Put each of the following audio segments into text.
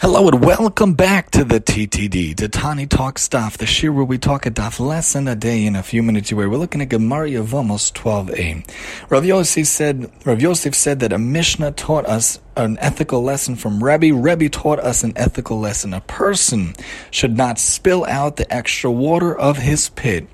Hello and welcome back to the TTD, the Tani Talk Stuff, the shiur where we talk a daf lesson a day in a few minutes away. We're looking at Gemara Yevamos 12a. Rav Yosef said, Rav Yosef said that a Mishnah taught us an ethical lesson from Rebbe. Rebbe taught us an ethical lesson. A person should not spill out the extra water of his pit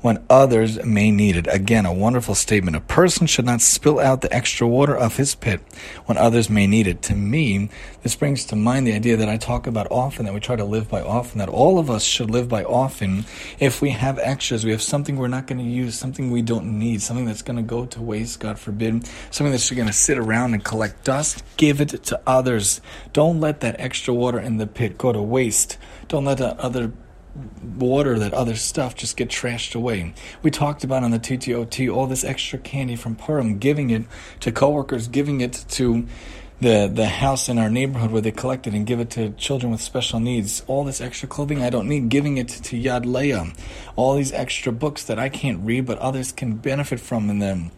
when others may need it. Again, a wonderful statement. A person should not spill out the extra water of his pit when others may need it. To me, this brings to mind the idea that I talk about often, that we try to live by often, that all of us should live by often. If we have extras, we have something we're not going to use, something we don't need, something that's going to go to waste, God forbid, something that's going to sit around and collect dust, give it to others. Don't let that extra water in the pit go to waste. Don't let that other water, that other stuff just get trashed away. We talked about on the TTOT all this extra candy from Purim, giving it to coworkers, giving it to the the house in our neighborhood where they collect it and give it to children with special needs. All this extra clothing I don't need, giving it to Yad Leah. All these extra books that I can't read but others can benefit from in them.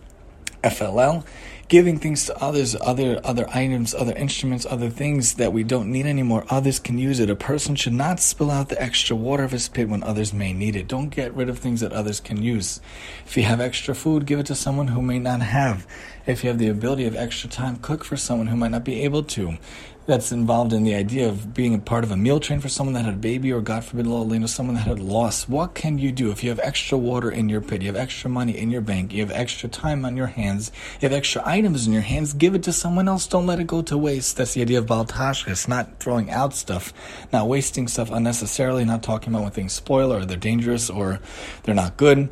FLL, giving things to others, other other items, other instruments, other things that we don't need anymore. Others can use it. A person should not spill out the extra water of his pit when others may need it. Don't get rid of things that others can use. If you have extra food, give it to someone who may not have. If you have the ability of extra time, cook for someone who might not be able to that's involved in the idea of being a part of a meal train for someone that had a baby or God forbid, Lord, someone that had loss. What can you do if you have extra water in your pit, you have extra money in your bank, you have extra time on your hands, you have extra items in your hands, give it to someone else. Don't let it go to waste. That's the idea of bal tashchis, not throwing out stuff, not wasting stuff unnecessarily, not talking about when things spoil or they're dangerous or they're not good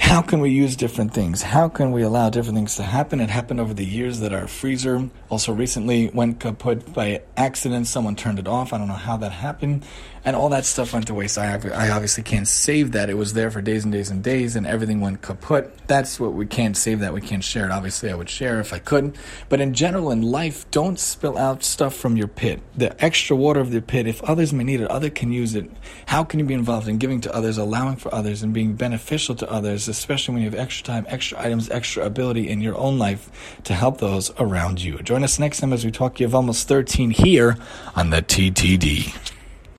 how can we use different things? How can we allow different things to happen? It happened over the years that our freezer also recently went kaput by accident. Someone turned it off. I don't know how that happened. And all that stuff went to waste. I, I obviously can't save that. It was there for days and days and days, and everything went kaput. That's what we can't save that. We can't share it. Obviously, I would share if I could. But in general, in life, don't spill out stuff from your pit. The extra water of the pit, if others may need it, others can use it. How can you be involved in giving to others, allowing for others, and being beneficial to others? especially when you have extra time, extra items, extra ability in your own life to help those around you. Join us next time as we talk Yevamos 13 here on the TTD.